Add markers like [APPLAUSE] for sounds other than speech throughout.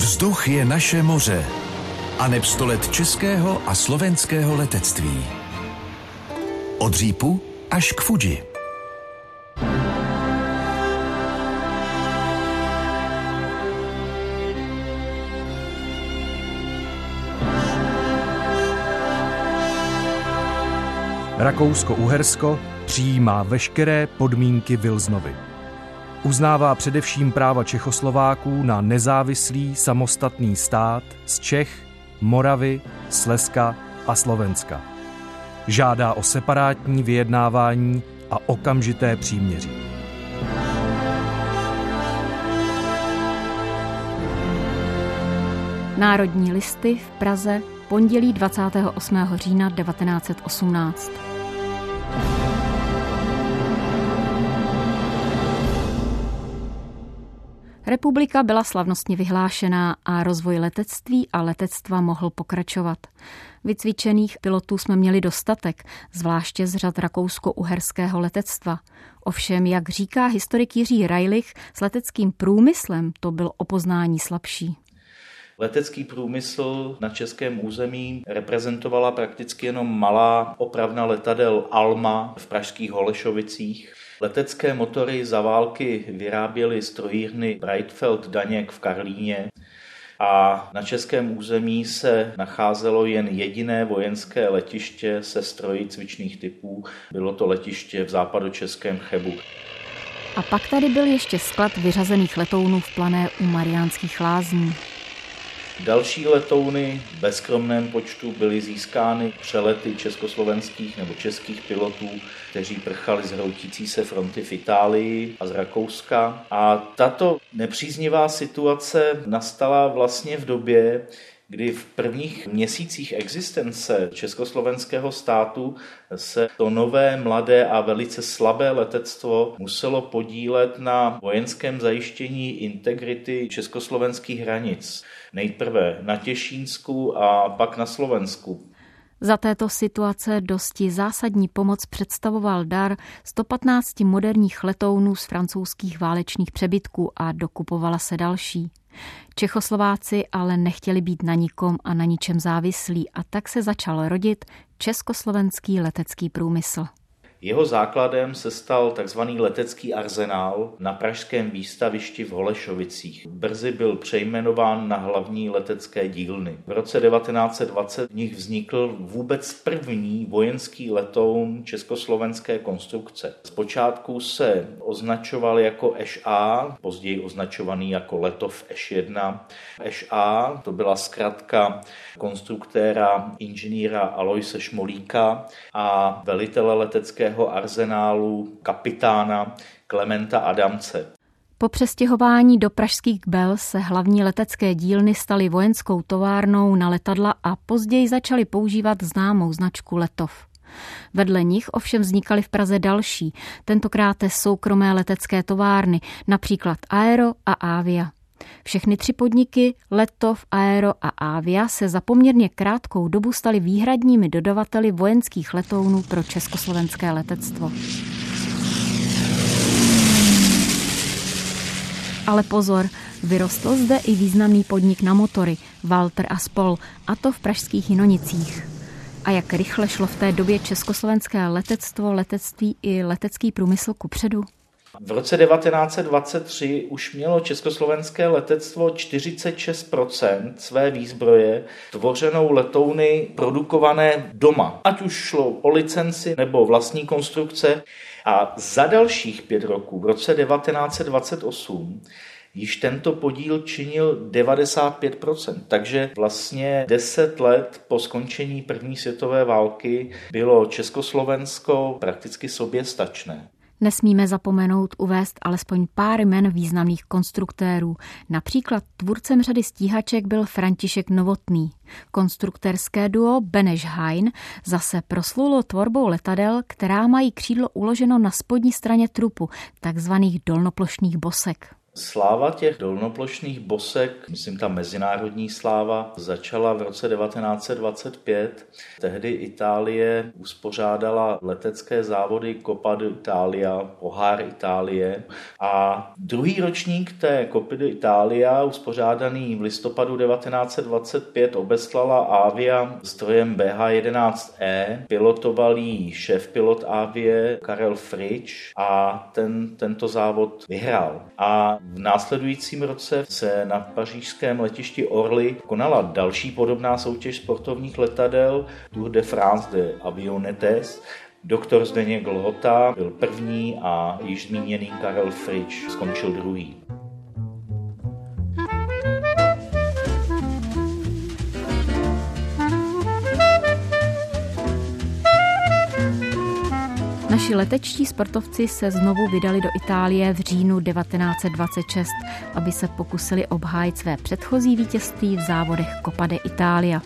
Vzduch je naše moře. A neb let českého a slovenského letectví. Od Řípu až k Fuji. Rakousko-Uhersko přijímá veškeré podmínky Vilznovy. Uznává především práva Čechoslováků na nezávislý samostatný stát z Čech, Moravy, Slezska a Slovenska. Žádá o separátní vyjednávání a okamžité příměří. Národní listy v Praze pondělí 28. října 1918. Republika byla slavnostně vyhlášená a rozvoj letectví a letectva mohl pokračovat. Vycvičených pilotů jsme měli dostatek, zvláště z řad rakousko-uherského letectva. Ovšem, jak říká historik Jiří Rajlich, s leteckým průmyslem to byl o poznání slabší. Letecký průmysl na českém území reprezentovala prakticky jenom malá opravna letadel Alma v pražských Holešovicích. Letecké motory za války vyráběly strojírny Breitfeld Daněk v Karlíně a na českém území se nacházelo jen jediné vojenské letiště se stroji cvičných typů. Bylo to letiště v západočeském Chebu. A pak tady byl ještě sklad vyřazených letounů v plané u Mariánských lázní. Další letouny ve skromném počtu byly získány přelety československých nebo českých pilotů, kteří prchali z hroutící se fronty v Itálii a z Rakouska. A tato nepříznivá situace nastala vlastně v době, kdy v prvních měsících existence československého státu se to nové, mladé a velice slabé letectvo muselo podílet na vojenském zajištění integrity československých hranic. Nejprve na Těšínsku a pak na Slovensku. Za této situace dosti zásadní pomoc představoval dar 115 moderních letounů z francouzských válečných přebytků a dokupovala se další. Čechoslováci ale nechtěli být na nikom a na ničem závislí a tak se začal rodit československý letecký průmysl. Jeho základem se stal tzv. letecký arzenál na pražském výstavišti v Holešovicích. Brzy byl přejmenován na hlavní letecké dílny. V roce 1920 v nich vznikl vůbec první vojenský letoun československé konstrukce. Zpočátku se označoval jako ŠA, později označovaný jako letov Š1. ŠA to byla zkratka konstruktéra inženýra Aloise Šmolíka a velitele letecké vojenského arzenálu kapitána Klementa Adamce. Po přestěhování do pražských Bel se hlavní letecké dílny staly vojenskou továrnou na letadla a později začaly používat známou značku Letov. Vedle nich ovšem vznikaly v Praze další, tentokrát soukromé letecké továrny, například Aero a Avia. Všechny tři podniky, Letov, Aero a Avia, se za poměrně krátkou dobu staly výhradními dodavateli vojenských letounů pro československé letectvo. Ale pozor, vyrostl zde i významný podnik na motory, Walter a Spol, a to v pražských Jinonicích. A jak rychle šlo v té době československé letectvo, letectví i letecký průmysl kupředu? V roce 1923 už mělo československé letectvo 46% své výzbroje tvořenou letouny produkované doma. Ať už šlo o licenci nebo vlastní konstrukce. A za dalších pět roků, v roce 1928, již tento podíl činil 95%. Takže vlastně 10 let po skončení první světové války bylo Československo prakticky sobě stačné. Nesmíme zapomenout uvést alespoň pár jmen významných konstruktérů. Například tvůrcem řady stíhaček byl František Novotný. Konstruktérské duo Beneš Hein zase proslulo tvorbou letadel, která mají křídlo uloženo na spodní straně trupu, takzvaných dolnoplošných bosek. Sláva těch dolnoplošných bosek, myslím ta mezinárodní sláva, začala v roce 1925. Tehdy Itálie uspořádala letecké závody Copa d'Italia, pohár Itálie. A druhý ročník té Copa d'Italia, uspořádaný v listopadu 1925, obeslala Avia strojem BH-11E. Pilotoval jí šéf-pilot Avie Karel Fritsch a ten tento závod vyhrál. A v následujícím roce se na pařížském letišti Orly konala další podobná soutěž sportovních letadel Tour de France de Avionettes, Doktor Zdeněk Lhota byl první a již zmíněný Karel Fritsch skončil druhý. Naši letečtí sportovci se znovu vydali do Itálie v říjnu 1926, aby se pokusili obhájit své předchozí vítězství v závodech Copa de Italia.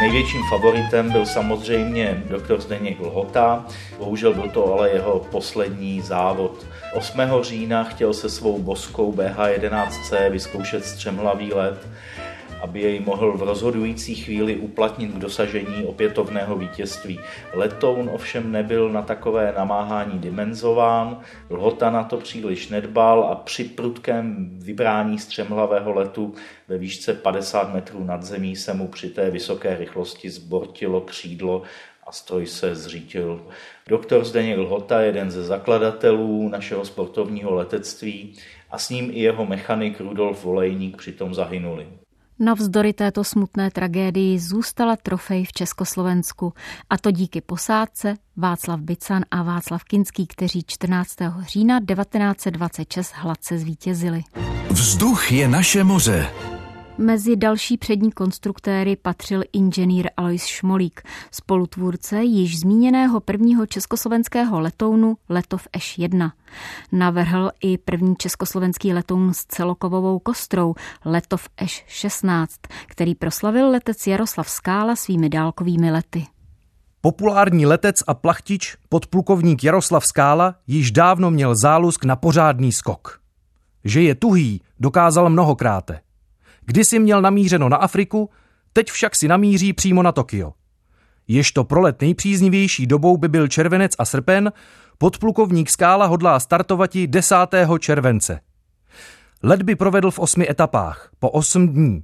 Největším favoritem byl samozřejmě doktor Zdeněk Lhota, bohužel byl to ale jeho poslední závod. 8. října chtěl se svou boskou BH-11C vyzkoušet střemhlavý let, aby jej mohl v rozhodující chvíli uplatnit k dosažení opětovného vítězství. Letoun ovšem nebyl na takové namáhání dimenzován, Lhota na to příliš nedbal a při prudkém vybrání střemhlavého letu ve výšce 50 metrů nad zemí se mu při té vysoké rychlosti zbortilo křídlo a stroj se zřítil. Doktor Zdeněk Lhota, jeden ze zakladatelů našeho sportovního letectví a s ním i jeho mechanik Rudolf Volejník přitom zahynuli. Navzdory této smutné tragédii zůstala trofej v Československu, a to díky posádce Václav Bican a Václav Kinský, kteří 14. října 1926 hladce zvítězili. Vzduch je naše moře. Mezi další přední konstruktéry patřil inženýr Alois Šmolík, spolutvůrce již zmíněného prvního československého letounu Letov Š-1. Navrhl i první československý letoun s celokovovou kostrou Letov Š-16, který proslavil letec Jaroslav Skála svými dálkovými lety. Populární letec a plachtič podplukovník Jaroslav Skála již dávno měl zálusk na pořádný skok. Že je tuhý, dokázal mnohokráte. Kdysi měl namířeno na Afriku, teď však si namíří přímo na Tokio. Jež pro let nejpříznivější dobou by byl červenec a srpen, podplukovník Skála hodlá startovati 10. července. Let by provedl v osmi etapách, po osm dní.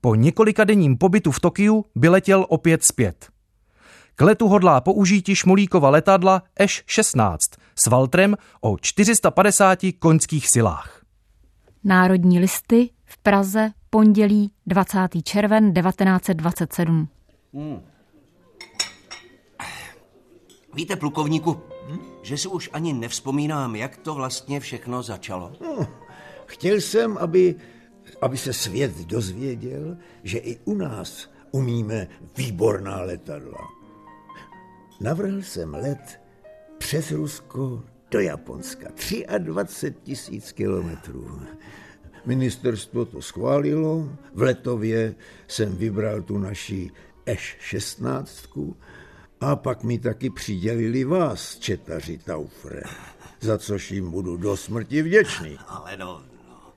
Po několika denním pobytu v Tokiu by letěl opět zpět. K letu hodlá použít Šmolíkova letadla Š-16 s Valtrem o 450 koňských silách. Národní listy v Praze pondělí 20. červen 1927. Hmm. Víte, plukovníku, hm? že si už ani nevzpomínám, jak to vlastně všechno začalo. Hmm. Chtěl jsem, aby, aby se svět dozvěděl, že i u nás umíme výborná letadla. Navrhl jsem let přes Rusko do Japonska. 23 tisíc kilometrů. Ministerstvo to schválilo, v Letově jsem vybral tu naši Eš 16 a pak mi taky přidělili vás, četaři Taufre, za což jim budu do smrti vděčný. [LAUGHS] Ale no, no,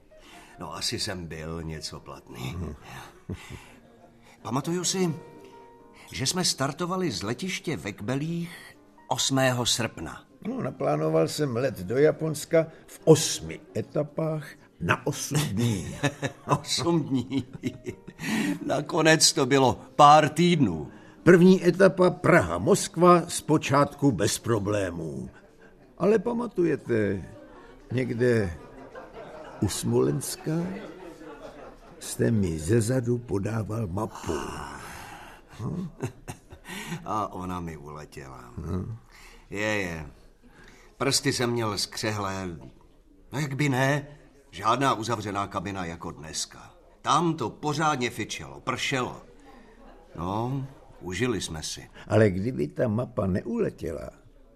no asi jsem byl něco platný. Mhm. Pamatuju si, že jsme startovali z letiště ve Kbelích 8. srpna. No, naplánoval jsem let do Japonska v osmi etapách na osm dní. [LAUGHS] osm dní. [LAUGHS] Nakonec to bylo pár týdnů. První etapa Praha-Moskva zpočátku bez problémů. Ale pamatujete, někde u Smolenska jste mi zezadu podával mapu. Hm? [LAUGHS] A ona mi uletěla. Hm? Je, je. Prsty jsem měl skřehlé. No jak by ne? Žádná uzavřená kabina jako dneska. Tam to pořádně fičelo, pršelo. No, užili jsme si. Ale kdyby ta mapa neuletěla,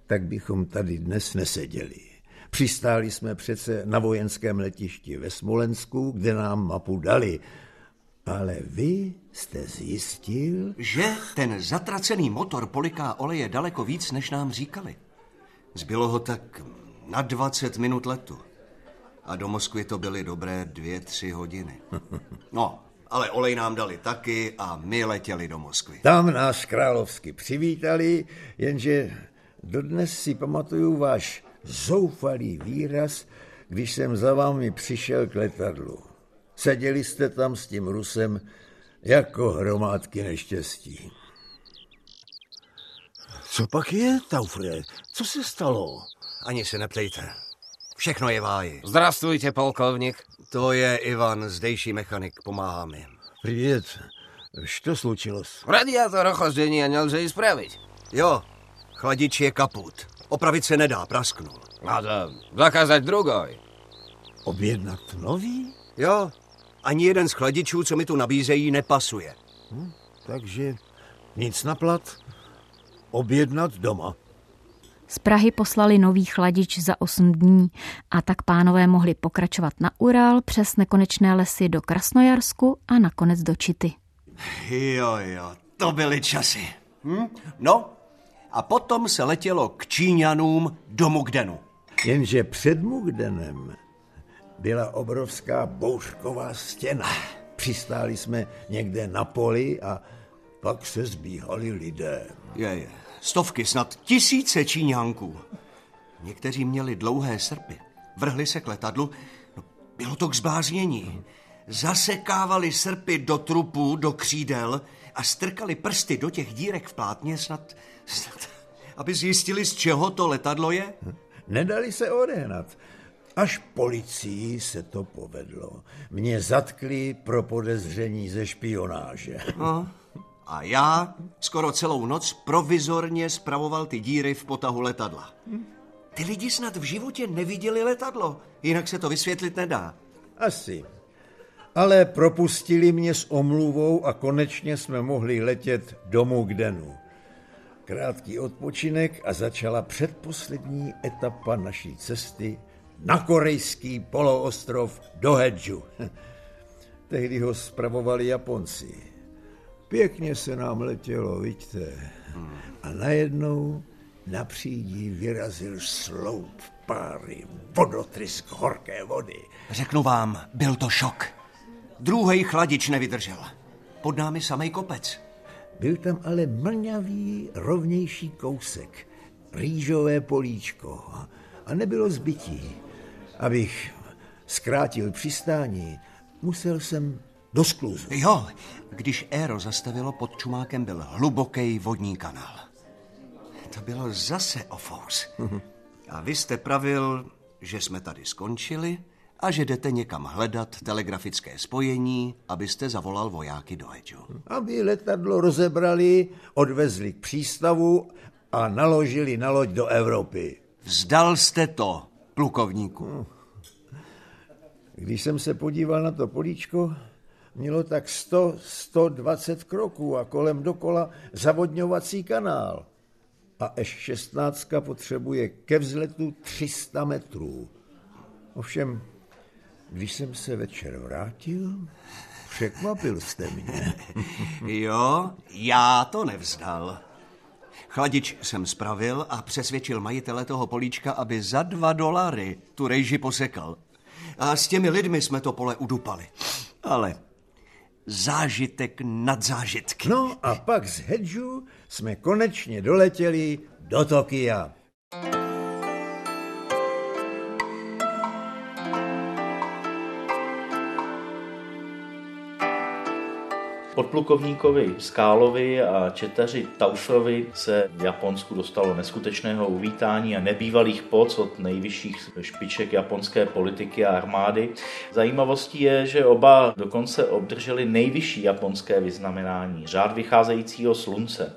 tak bychom tady dnes neseděli. Přistáli jsme přece na vojenském letišti ve Smolensku, kde nám mapu dali. Ale vy jste zjistil... Že ten zatracený motor poliká oleje daleko víc, než nám říkali. Zbylo ho tak Na 20 minut letu. A do Moskvy to byly dobré dvě, tři hodiny. [LAUGHS] No, ale olej nám dali taky a my letěli do Moskvy. Tam nás královsky přivítali, jenže dodnes si pamatuju váš zoufalý výraz, když jsem za vámi přišel k letadlu. Seděli jste tam s tím Rusem jako hromádky neštěstí. Co pak je, Taufre? Co se stalo? Ani se neptejte. Všechno je váji. Здравствуйте, полковник. To je Ivan, zdejší mechanik, pomáhá mi. Привет. Что случилось? Радиатор охлаждения нельзя исправить. Jo, chladič je kaput. Opravit se nedá, prasknul. Надо заказать другой. Objednat nový? Jo, ani jeden z chladičů, co mi tu nabízejí, nepasuje. Takže nic na plat. Objednat doma. Z Prahy poslali nový chladič za 8 dní a tak pánové mohli pokračovat na Ural přes nekonečné lesy do Krasnojarsku a nakonec do Čity. Jo, jo, to byly časy. Hm? No, a potom se letělo k Číňanům do Mugdenu. Jenže před Mugdenem byla obrovská bouřková stěna. Přistáli jsme někde na poli a pak se zbíhali lidé. Je, je. Stovky, snad tisíce Číňanků. Někteří měli dlouhé srpy. Vrhli se k letadlu. No, bylo to k zbáznění. Zasekávali srpy do trupů, do křídel a strkali prsty do těch dírek v plátně snad, snad aby zjistili, z čeho to letadlo je. Nedali se odehnat. Až policii se to povedlo. Mě zatkli pro podezření ze špionáže. No. A já skoro celou noc provizorně spravoval ty díry v potahu letadla. Ty lidi snad v životě neviděli letadlo, jinak se to vysvětlit nedá. Asi. Ale propustili mě s omluvou a konečně jsme mohli letět domů k denu. Krátký odpočinek a začala předposlední etapa naší cesty na korejský poloostrov do Hedžu. [LAUGHS] Tehdy ho spravovali Japonci. Pěkně se nám letělo, vidíte. A najednou na přídí vyrazil sloup páry, vodotrysk horké vody. Řeknu vám, byl to šok. Druhý chladič nevydržel. Pod námi samej kopec. Byl tam ale mlňavý, rovnější kousek, rýžové políčko a nebylo zbytí. Abych zkrátil přistání, musel jsem do skluzu. Jo, když Aero zastavilo pod čumákem, byl hluboký vodní kanál. To bylo zase ofous. A vy jste pravil, že jsme tady skončili a že jdete někam hledat telegrafické spojení, abyste zavolal vojáky do Hedžu. Aby letadlo rozebrali, odvezli k přístavu a naložili na loď do Evropy. Vzdal jste to, plukovníku. Když jsem se podíval na to políčko, mělo tak 100-120 kroků a kolem dokola zavodňovací kanál. A Š-16 potřebuje ke vzletu 300 metrů. Ovšem, když jsem se večer vrátil, překvapil jste mě. [LAUGHS] Jo, já to nevzdal. Chladič jsem spravil a přesvědčil majitele toho políčka, aby za dva dolary tu rejži posekal. A s těmi lidmi jsme to pole udupali. Ale zážitek nad zážitky. No a pak z Hedžu jsme konečně doletěli do Tokia. Podplukovníkovi Skálovi a četaři Taufrovi se v Japonsku dostalo neskutečného uvítání a nebývalých poc od nejvyšších špiček japonské politiky a armády. Zajímavostí je, že oba dokonce obdrželi nejvyšší japonské vyznamenání, řád vycházejícího slunce.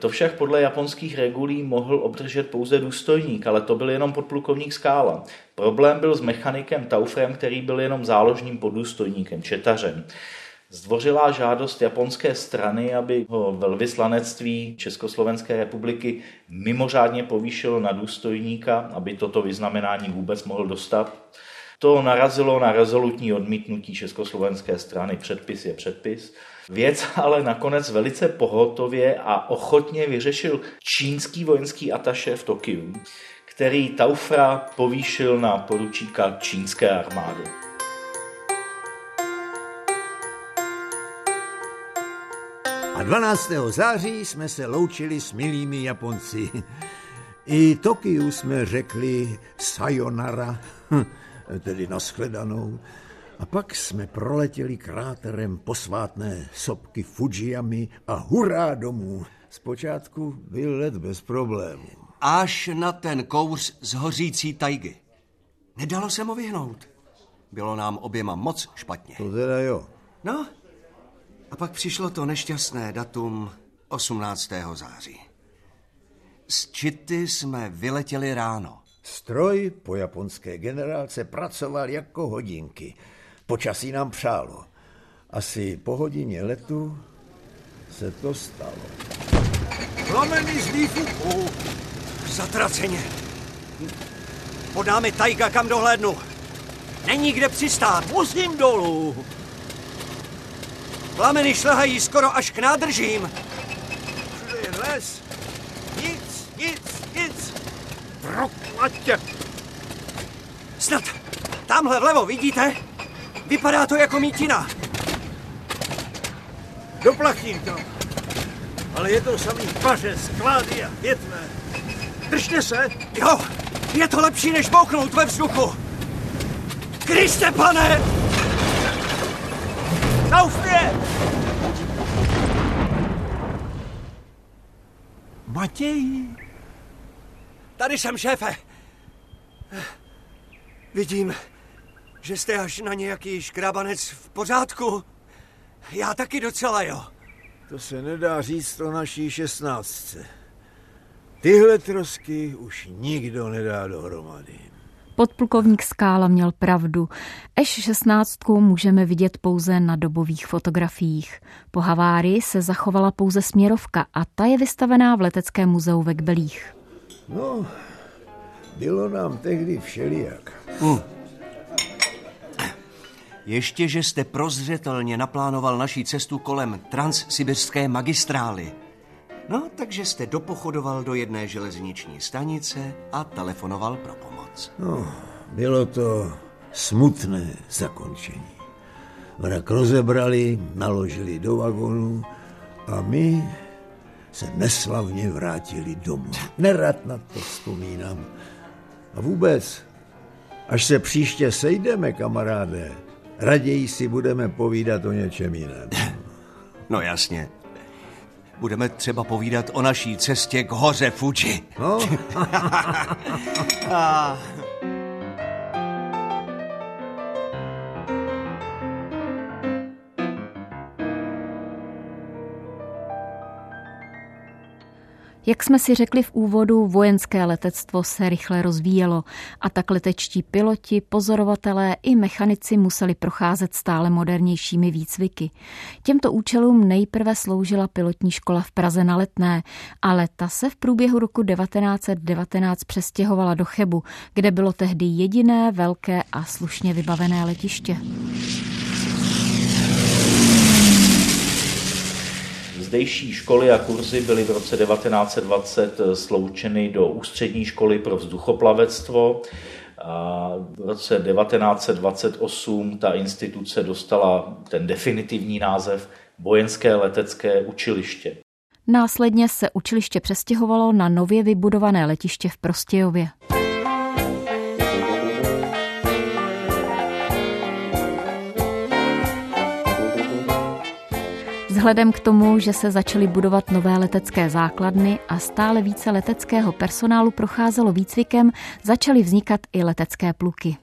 To však podle japonských regulí mohl obdržet pouze důstojník, ale to byl jenom podplukovník Skála. Problém byl s mechanikem Taufrem, který byl jenom záložním podůstojníkem, četařem. Zdvořilá žádost japonské strany, aby ho velvyslanectví Československé republiky mimořádně povýšilo na důstojníka, aby toto vyznamenání vůbec mohl dostat. To narazilo na rezolutní odmítnutí československé strany. Předpis je předpis. Věc ale nakonec velice pohotově a ochotně vyřešil čínský vojenský ataše v Tokiu, který Taufra povýšil na poručíka čínské armády. A 12. září jsme se loučili s milými Japonci. I Tokiu jsme řekli sayonara, tedy nashledanou. A pak jsme proletěli kráterem posvátné sopky Fujiyami a hurá domů. Zpočátku byl let bez problémů. Až na ten kous z hořící tajgy. Nedalo se mu vyhnout. Bylo nám oběma moc špatně. To teda jo. No, a pak přišlo to nešťastné datum 18. září. Z Čity jsme vyletěli ráno. Stroj po japonské generálce pracoval jako hodinky. Počasí nám přálo. Asi po hodině letu se to stalo. Plameny z výfuku. Zatraceně. Podáme tajga, kam dohlédnu. Není kde přistát. Musím dolů. Plameny šlehají skoro až k nádržím. Všude je les. Nic, nic, nic. Proklatě. Snad tamhle vlevo, vidíte? Vypadá to jako mítina. Do plachin tam. Ale je to samý paře, sklády a větve. Držte se. Jo, je to lepší, než bouchnout ve vzduchu. Kriste, pane! Taufě! Matěj! Tady jsem, šéfe. Vidím, že jste až na nějaký škrabanec v pořádku. Já taky docela, jo. To se nedá říct o naší šestnáctce. Tyhle trosky už nikdo nedá dohromady. Podplukovník Skála měl pravdu. Eš 16 můžeme vidět pouze na dobových fotografiích. Po havárii se zachovala pouze směrovka a ta je vystavená v Leteckém muzeu ve Kbelích. No, bylo nám tehdy všelijak. Uh. Ještě, že jste prozřetelně naplánoval naší cestu kolem transsibirské magistrály. No, takže jste dopochodoval do jedné železniční stanice a telefonoval pro pomoc. No, bylo to smutné zakončení. Vrak rozebrali, naložili do vagonu a my se neslavně vrátili domů. Nerad na to vzpomínám. A vůbec, až se příště sejdeme, kamaráde, raději si budeme povídat o něčem jiném. No jasně. Budeme třeba povídat o naší cestě k hoře Fuji. No, [LAUGHS] [LAUGHS] Jak jsme si řekli v úvodu, vojenské letectvo se rychle rozvíjelo a tak letečtí piloti, pozorovatelé i mechanici museli procházet stále modernějšími výcviky. Těmto účelům nejprve sloužila pilotní škola v Praze na Letné, ale ta se v průběhu roku 1919 přestěhovala do Chebu, kde bylo tehdy jediné velké a slušně vybavené letiště. Zdejší školy a kurzy byly v roce 1920 sloučeny do Ústřední školy pro vzduchoplavectvo. A v roce 1928 ta instituce dostala ten definitivní název Vojenské letecké učiliště. Následně se učiliště přestěhovalo na nově vybudované letiště v Prostějově. Vzhledem k tomu, že se začaly budovat nové letecké základny a stále více leteckého personálu procházelo výcvikem, začaly vznikat i letecké pluky.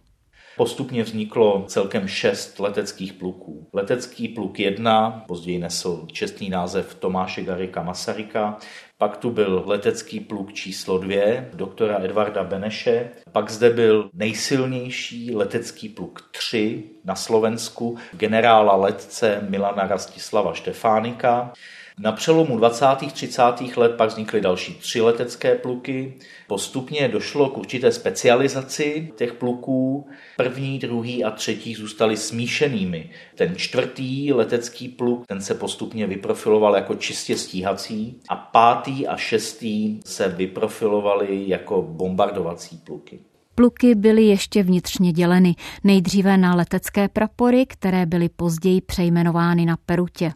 Postupně vzniklo celkem šest leteckých pluků. Letecký pluk 1 později nesl čestný název Tomáše Garika Masaryka, pak tu byl letecký pluk číslo 2 doktora Edvarda Beneše, pak zde byl nejsilnější letecký pluk 3 na Slovensku generála letce Milana Rastislava Štefánika, Na přelomu 20. 30. let pak vznikly další tři letecké pluky. Postupně došlo k určité specializaci těch pluků. První, druhý a třetí zůstaly smíšenými. Ten čtvrtý letecký pluk, ten se postupně vyprofiloval jako čistě stíhací a pátý a šestý se vyprofilovali jako bombardovací pluky. Pluky byly ještě vnitřně děleny, nejdříve na letecké prapory, které byly později přejmenovány na perutě.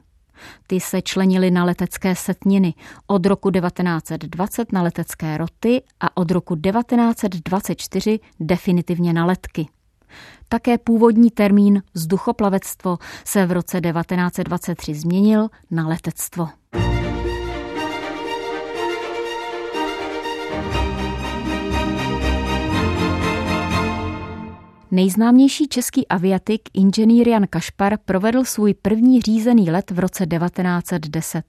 Ty se členily na letecké setniny, od roku 1920 na letecké roty a od roku 1924 definitivně na letky. Také původní termín vzduchoplavectvo se v roce 1923 změnil na letectvo. Nejznámější český aviatik inženýr Jan Kašpar provedl svůj první řízený let v roce 1910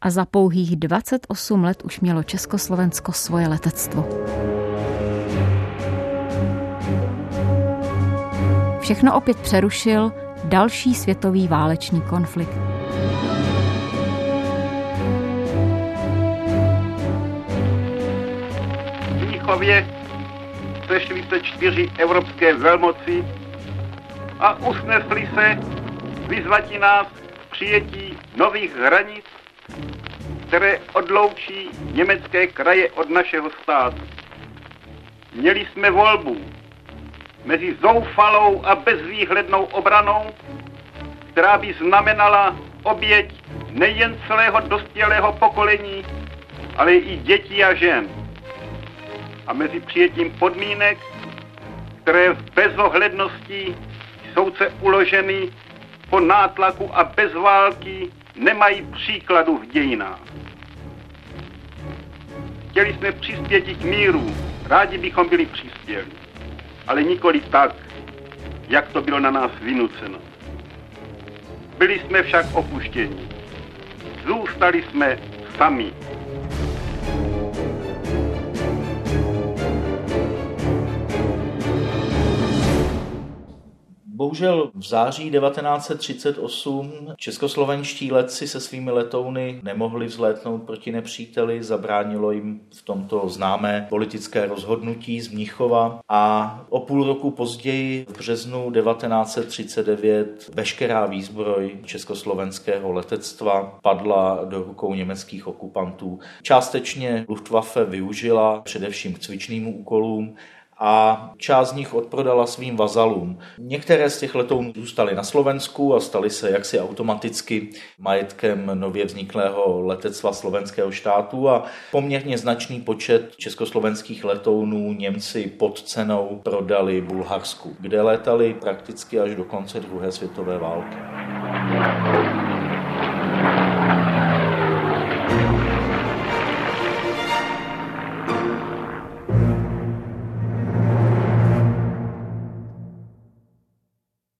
a za pouhých 28 let už mělo Československo svoje letectvo. Všechno opět přerušil další světový válečný konflikt. Výchově 244 evropské velmoci a usnesli se vyzvatí nás k přijetí nových hranic, které odloučí německé kraje od našeho státu. Měli jsme volbu mezi zoufalou a bezvýhlednou obranou, která by znamenala oběť nejen celého dospělého pokolení, ale i dětí a žen a mezi přijetím podmínek, které v bezohlednosti se uloženy po nátlaku a bez války nemají příkladu v dějinách. Chtěli jsme přispět k míru, rádi bychom byli přispěli, ale nikoli tak, jak to bylo na nás vynuceno. Byli jsme však opuštěni. Zůstali jsme sami. Bohužel v září 1938 českoslovenští letci se svými letouny nemohli vzlétnout proti nepříteli, zabránilo jim v tomto známé politické rozhodnutí z Mnichova a o půl roku později v březnu 1939 veškerá výzbroj československého letectva padla do rukou německých okupantů. Částečně Luftwaffe využila především k cvičným úkolům, a část z nich odprodala svým vazalům. Některé z těch letounů zůstaly na Slovensku a staly se jaksi automaticky majetkem nově vzniklého letectva slovenského štátu a poměrně značný počet československých letounů Němci pod cenou prodali Bulharsku, kde létali prakticky až do konce druhé světové války.